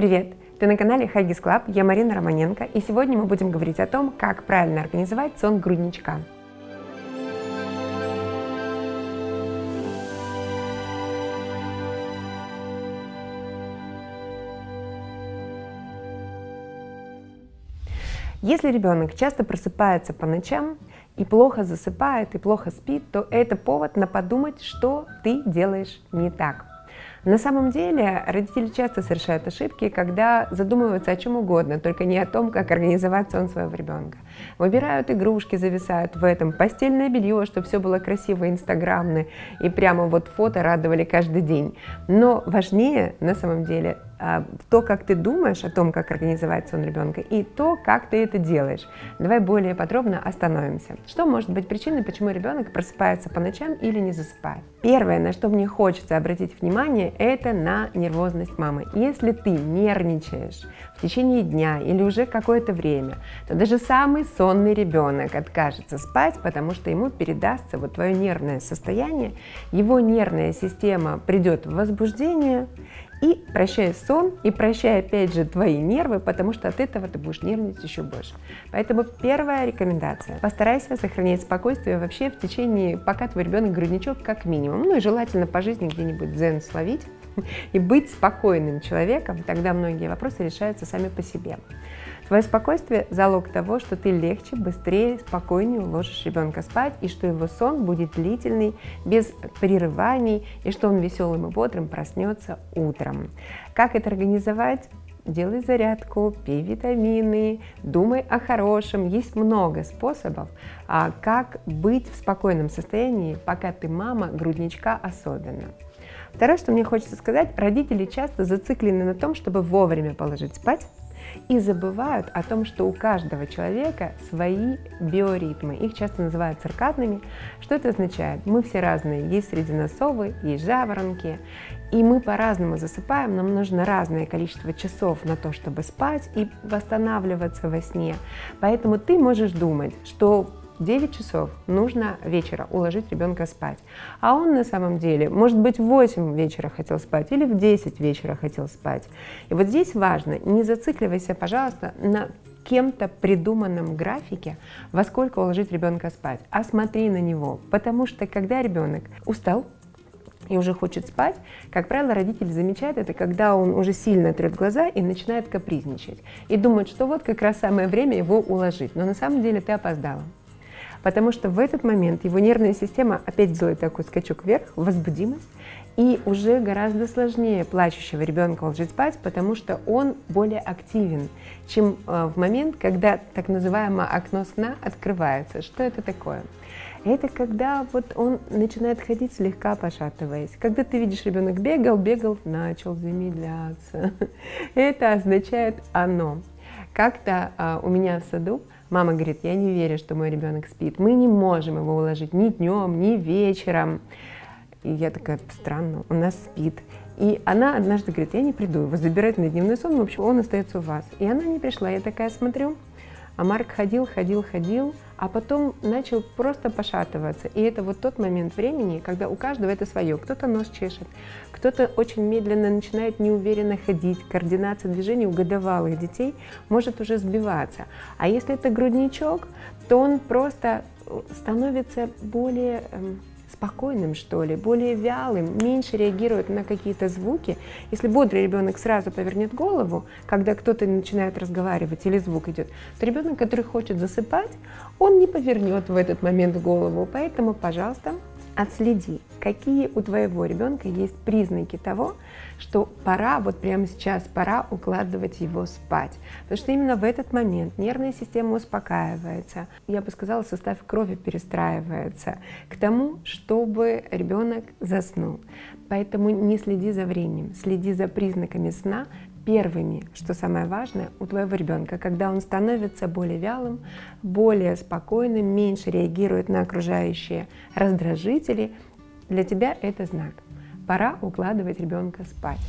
Привет! Ты на канале Хагис Club, я Марина Романенко, и сегодня мы будем говорить о том, как правильно организовать сон грудничка. Если ребенок часто просыпается по ночам и плохо засыпает, и плохо спит, то это повод на подумать, что ты делаешь не так. На самом деле родители часто совершают ошибки, когда задумываются о чем угодно, только не о том, как организовать сон своего ребенка. Выбирают игрушки, зависают в этом, постельное белье, чтобы все было красиво, инстаграмно, и прямо вот фото радовали каждый день. Но важнее на самом деле то, как ты думаешь о том, как организовать сон ребенка, и то, как ты это делаешь. Давай более подробно остановимся. Что может быть причиной, почему ребенок просыпается по ночам или не засыпает? Первое, на что мне хочется обратить внимание, это на нервозность мамы. Если ты нервничаешь в течение дня или уже какое-то время, то даже самый сонный ребенок откажется спать, потому что ему передастся вот твое нервное состояние, его нервная система придет в возбуждение, и прощай сон, и прощай опять же твои нервы, потому что от этого ты будешь нервничать еще больше. Поэтому первая рекомендация. Постарайся сохранять спокойствие вообще в течение, пока твой ребенок грудничок как минимум. Ну и желательно по жизни где-нибудь дзен словить и быть спокойным человеком, тогда многие вопросы решаются сами по себе. Твое спокойствие – залог того, что ты легче, быстрее, спокойнее уложишь ребенка спать, и что его сон будет длительный, без прерываний, и что он веселым и бодрым проснется утром. Как это организовать? делай зарядку, пей витамины, думай о хорошем. Есть много способов, а, как быть в спокойном состоянии, пока ты мама, грудничка особенно. Второе, что мне хочется сказать, родители часто зациклены на том, чтобы вовремя положить спать, и забывают о том, что у каждого человека свои биоритмы. Их часто называют циркадными. Что это означает? Мы все разные. Есть среди нас совы, есть жаворонки. И мы по-разному засыпаем, нам нужно разное количество часов на то, чтобы спать и восстанавливаться во сне. Поэтому ты можешь думать, что 9 часов нужно вечера уложить ребенка спать. А он на самом деле, может быть, в 8 вечера хотел спать или в 10 вечера хотел спать. И вот здесь важно, не зацикливайся, пожалуйста, на кем-то придуманном графике, во сколько уложить ребенка спать, а смотри на него. Потому что когда ребенок устал, и уже хочет спать, как правило, родитель замечает это, когда он уже сильно трет глаза и начинает капризничать. И думает, что вот как раз самое время его уложить. Но на самом деле ты опоздала потому что в этот момент его нервная система опять делает такой скачок вверх, возбудимость, и уже гораздо сложнее плачущего ребенка ложить спать, потому что он более активен, чем э, в момент, когда так называемое окно сна открывается. Что это такое? Это когда вот он начинает ходить слегка пошатываясь. Когда ты видишь, ребенок бегал, бегал, начал замедляться. Это означает оно. Как-то а, у меня в саду Мама говорит, я не верю, что мой ребенок спит. Мы не можем его уложить ни днем, ни вечером. И я такая, странно, он нас спит. И она однажды говорит, я не приду, его забирать на дневной сон, в общем, он остается у вас. И она не пришла, я такая смотрю, а Марк ходил, ходил, ходил, а потом начал просто пошатываться. И это вот тот момент времени, когда у каждого это свое. Кто-то нос чешет, кто-то очень медленно начинает неуверенно ходить. Координация движений у годовалых детей может уже сбиваться. А если это грудничок, то он просто становится более эм, спокойным, что ли, более вялым, меньше реагирует на какие-то звуки. Если бодрый ребенок сразу повернет голову, когда кто-то начинает разговаривать или звук идет, то ребенок, который хочет засыпать, он не повернет в этот момент голову. Поэтому, пожалуйста, отследи, какие у твоего ребенка есть признаки того, что пора, вот прямо сейчас пора укладывать его спать. Потому что именно в этот момент нервная система успокаивается, я бы сказала, состав крови перестраивается к тому, чтобы ребенок заснул. Поэтому не следи за временем, следи за признаками сна, первыми, что самое важное, у твоего ребенка, когда он становится более вялым, более спокойным, меньше реагирует на окружающие раздражители, для тебя это знак. Пора укладывать ребенка спать.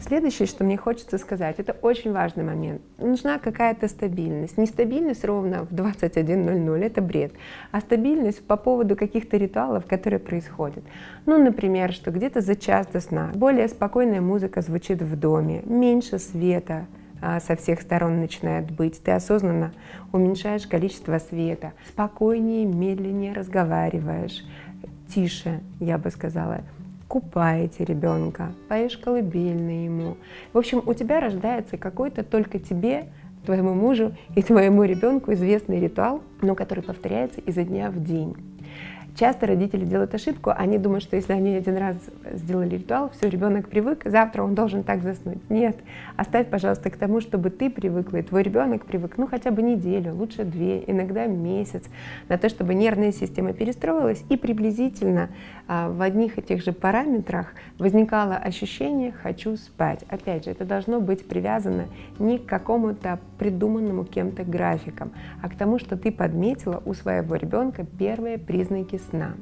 Следующее, что мне хочется сказать, это очень важный момент. Нужна какая-то стабильность. Не стабильность ровно в 21.00, это бред, а стабильность по поводу каких-то ритуалов, которые происходят. Ну, например, что где-то за час до сна более спокойная музыка звучит в доме, меньше света, а, со всех сторон начинает быть. Ты осознанно уменьшаешь количество света, спокойнее, медленнее разговариваешь, тише, я бы сказала, купаете ребенка, поешь колыбельные ему. В общем, у тебя рождается какой-то только тебе, твоему мужу и твоему ребенку известный ритуал, но который повторяется изо дня в день. Часто родители делают ошибку, они думают, что если они один раз сделали ритуал, все, ребенок привык, завтра он должен так заснуть. Нет, оставь, пожалуйста, к тому, чтобы ты привыкла, и твой ребенок привык, ну хотя бы неделю, лучше две, иногда месяц, на то, чтобы нервная система перестроилась, и приблизительно а, в одних и тех же параметрах возникало ощущение «хочу спать». Опять же, это должно быть привязано не к какому-то придуманному кем-то графикам, а к тому, что ты подметила у своего ребенка первые признаки сна.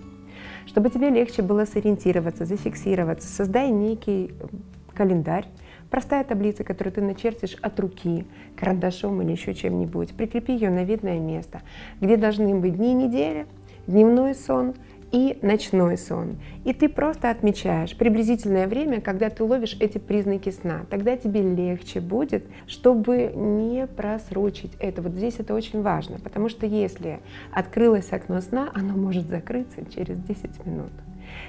Чтобы тебе легче было сориентироваться, зафиксироваться, создай некий э, календарь, простая таблица, которую ты начертишь от руки, карандашом или еще чем-нибудь, прикрепи ее на видное место, где должны быть дни недели, дневной сон – и ночной сон. И ты просто отмечаешь приблизительное время, когда ты ловишь эти признаки сна. Тогда тебе легче будет, чтобы не просрочить это. Вот здесь это очень важно, потому что если открылось окно сна, оно может закрыться через 10 минут.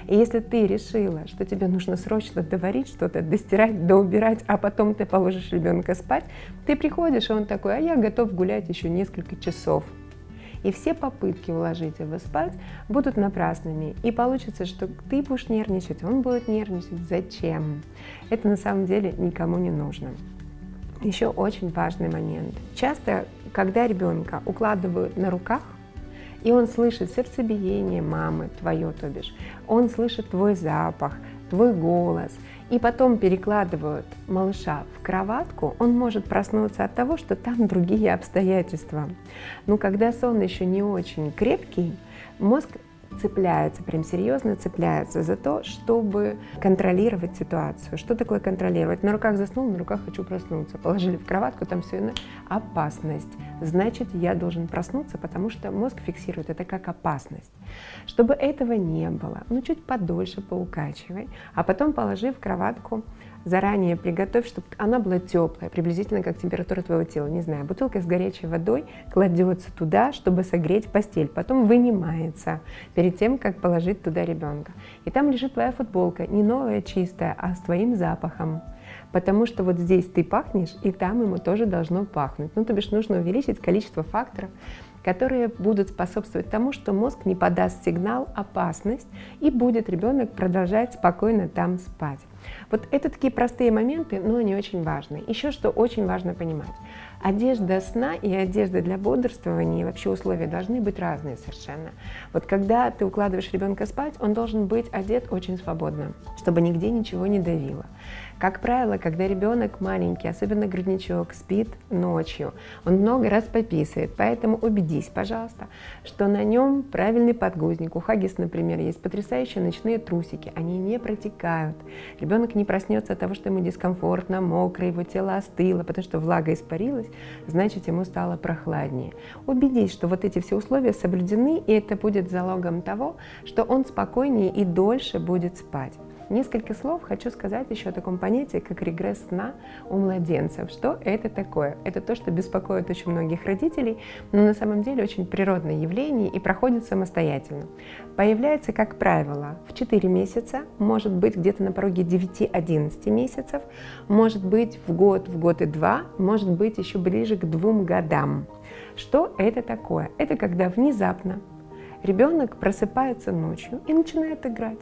И если ты решила, что тебе нужно срочно доварить что-то, достирать, доубирать, а потом ты положишь ребенка спать, ты приходишь, и он такой, а я готов гулять еще несколько часов. И все попытки уложить его спать будут напрасными. И получится, что ты будешь нервничать, он будет нервничать. Зачем? Это на самом деле никому не нужно. Еще очень важный момент. Часто, когда ребенка укладывают на руках, и он слышит сердцебиение мамы, твое, то бишь, он слышит твой запах, твой голос – и потом перекладывают малыша в кроватку, он может проснуться от того, что там другие обстоятельства. Но когда сон еще не очень крепкий, мозг цепляется, прям серьезно цепляется за то, чтобы контролировать ситуацию. Что такое контролировать? На руках заснул, на руках хочу проснуться. Положили в кроватку, там все иное. Опасность. Значит, я должен проснуться, потому что мозг фиксирует это как опасность. Чтобы этого не было, ну чуть подольше поукачивай, а потом положи в кроватку заранее приготовь, чтобы она была теплая, приблизительно как температура твоего тела. Не знаю, бутылка с горячей водой кладется туда, чтобы согреть постель, потом вынимается перед тем, как положить туда ребенка. И там лежит твоя футболка, не новая, чистая, а с твоим запахом. Потому что вот здесь ты пахнешь, и там ему тоже должно пахнуть. Ну, то бишь нужно увеличить количество факторов, которые будут способствовать тому, что мозг не подаст сигнал опасность и будет ребенок продолжать спокойно там спать. Вот это такие простые моменты, но они очень важны. Еще что очень важно понимать. Одежда сна и одежда для бодрствования и вообще условия должны быть разные совершенно. Вот когда ты укладываешь ребенка спать, он должен быть одет очень свободно, чтобы нигде ничего не давило. Как правило, когда ребенок маленький, особенно грудничок, спит ночью, он много раз пописывает, поэтому убедись, пожалуйста, что на нем правильный подгузник. У Хагис, например, есть потрясающие ночные трусики, они не протекают. Ребенок не проснется от того, что ему дискомфортно, мокро, его тело остыло, потому что влага испарилась, значит, ему стало прохладнее. Убедись, что вот эти все условия соблюдены, и это будет залогом того, что он спокойнее и дольше будет спать. Несколько слов хочу сказать еще о таком понятии, как регресс сна у младенцев. Что это такое? Это то, что беспокоит очень многих родителей, но на самом деле очень природное явление и проходит самостоятельно. Появляется, как правило, в 4 месяца, может быть где-то на пороге 9-11 месяцев, может быть в год, в год и два, может быть еще ближе к двум годам. Что это такое? Это когда внезапно ребенок просыпается ночью и начинает играть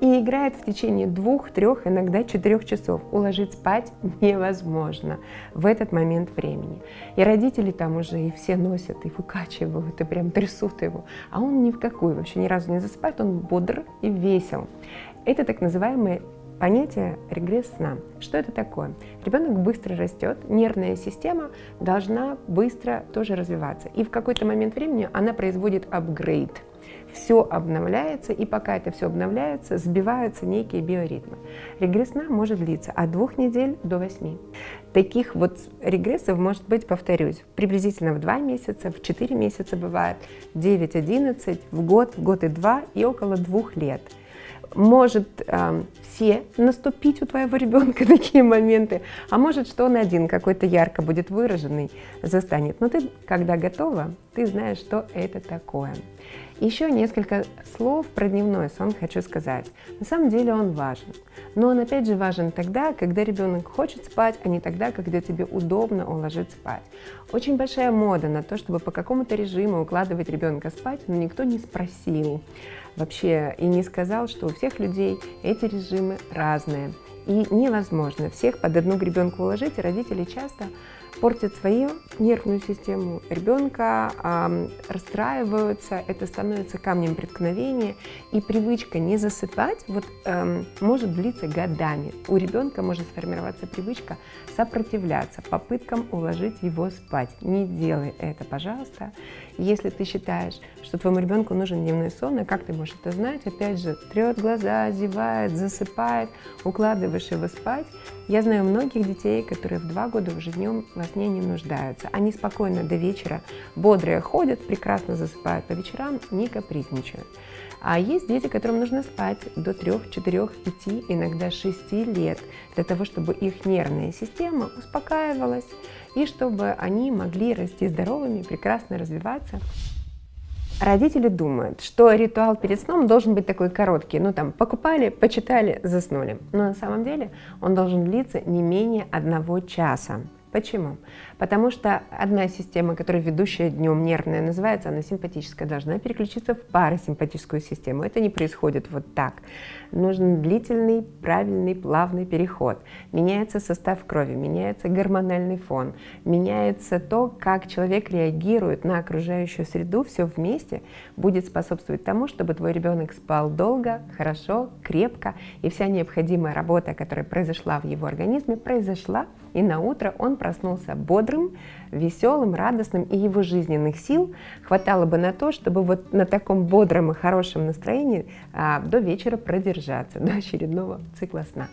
и играет в течение двух, трех, иногда четырех часов. Уложить спать невозможно в этот момент времени. И родители там уже и все носят, и выкачивают, и прям трясут его. А он ни в какую вообще ни разу не засыпает, он бодр и весел. Это так называемое понятие регресс сна. Что это такое? Ребенок быстро растет, нервная система должна быстро тоже развиваться. И в какой-то момент времени она производит апгрейд все обновляется, и пока это все обновляется, сбиваются некие биоритмы. Регресс сна может длиться от двух недель до восьми. Таких вот регрессов может быть, повторюсь, приблизительно в два месяца, в четыре месяца бывает, 9-11, в год, в год и два и около двух лет – может э, все наступить у твоего ребенка такие моменты, а может, что он один какой-то ярко будет выраженный застанет. Но ты, когда готова, ты знаешь, что это такое. Еще несколько слов про дневной сон хочу сказать. На самом деле он важен. Но он опять же важен тогда, когда ребенок хочет спать, а не тогда, когда тебе удобно уложить спать. Очень большая мода на то, чтобы по какому-то режиму укладывать ребенка спать, но никто не спросил вообще и не сказал, что у всех людей эти режимы разные. И невозможно всех под одну гребенку уложить, родители часто портят свою нервную систему ребенка, расстраиваются, это становится камнем преткновения, и привычка не засыпать вот, э, может длиться годами. У ребенка может сформироваться привычка сопротивляться попыткам уложить его спать. Не делай это, пожалуйста. Если ты считаешь, что твоему ребенку нужен дневной сон, а как ты можешь это знать? Опять же, трет глаза, зевает, засыпает, укладываешь его спать. Я знаю многих детей, которые в два года уже днем во сне не нуждаются. Они спокойно до вечера бодрые ходят, прекрасно засыпают по вечерам, не капризничают. А есть дети, которым нужно спать до 3, 4, 5, иногда 6 лет, для того, чтобы их нервная система успокаивалась и чтобы они могли расти здоровыми, прекрасно развиваться. Родители думают, что ритуал перед сном должен быть такой короткий. Ну там, покупали, почитали, заснули. Но на самом деле он должен длиться не менее одного часа. Почему? Потому что одна система, которая ведущая днем нервная, называется она симпатическая, должна переключиться в парасимпатическую систему. Это не происходит вот так. Нужен длительный, правильный, плавный переход. Меняется состав крови, меняется гормональный фон, меняется то, как человек реагирует на окружающую среду. Все вместе будет способствовать тому, чтобы твой ребенок спал долго, хорошо, крепко, и вся необходимая работа, которая произошла в его организме, произошла, и на утро он проснулся бодрым, веселым, радостным, и его жизненных сил хватало бы на то, чтобы вот на таком бодром и хорошем настроении а, до вечера продержаться, до очередного цикла сна.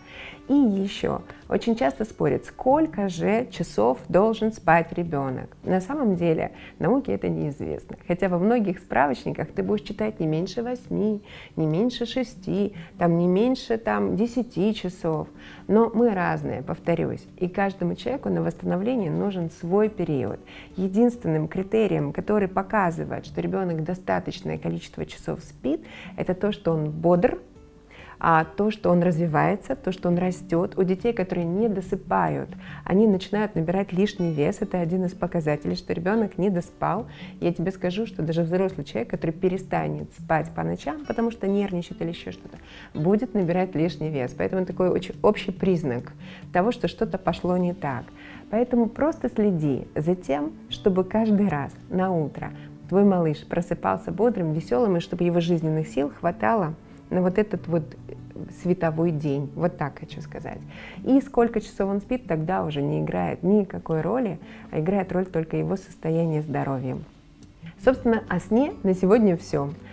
И еще, очень часто спорят, сколько же часов должен спать ребенок. На самом деле науке это неизвестно. Хотя во многих справочниках ты будешь читать не меньше 8, не меньше 6, там не меньше там, 10 часов. Но мы разные, повторюсь. И каждому человеку на восстановление нужен свой период. Единственным критерием, который показывает, что ребенок достаточное количество часов спит, это то, что он бодр, а то, что он развивается, то, что он растет. У детей, которые не досыпают, они начинают набирать лишний вес. Это один из показателей, что ребенок не доспал. Я тебе скажу, что даже взрослый человек, который перестанет спать по ночам, потому что нервничает или еще что-то, будет набирать лишний вес. Поэтому это такой очень общий признак того, что что-то пошло не так. Поэтому просто следи за тем, чтобы каждый раз на утро твой малыш просыпался бодрым, веселым, и чтобы его жизненных сил хватало на вот этот вот световой день. Вот так хочу сказать. И сколько часов он спит, тогда уже не играет никакой роли, а играет роль только его состояние здоровья. Собственно, о сне на сегодня все.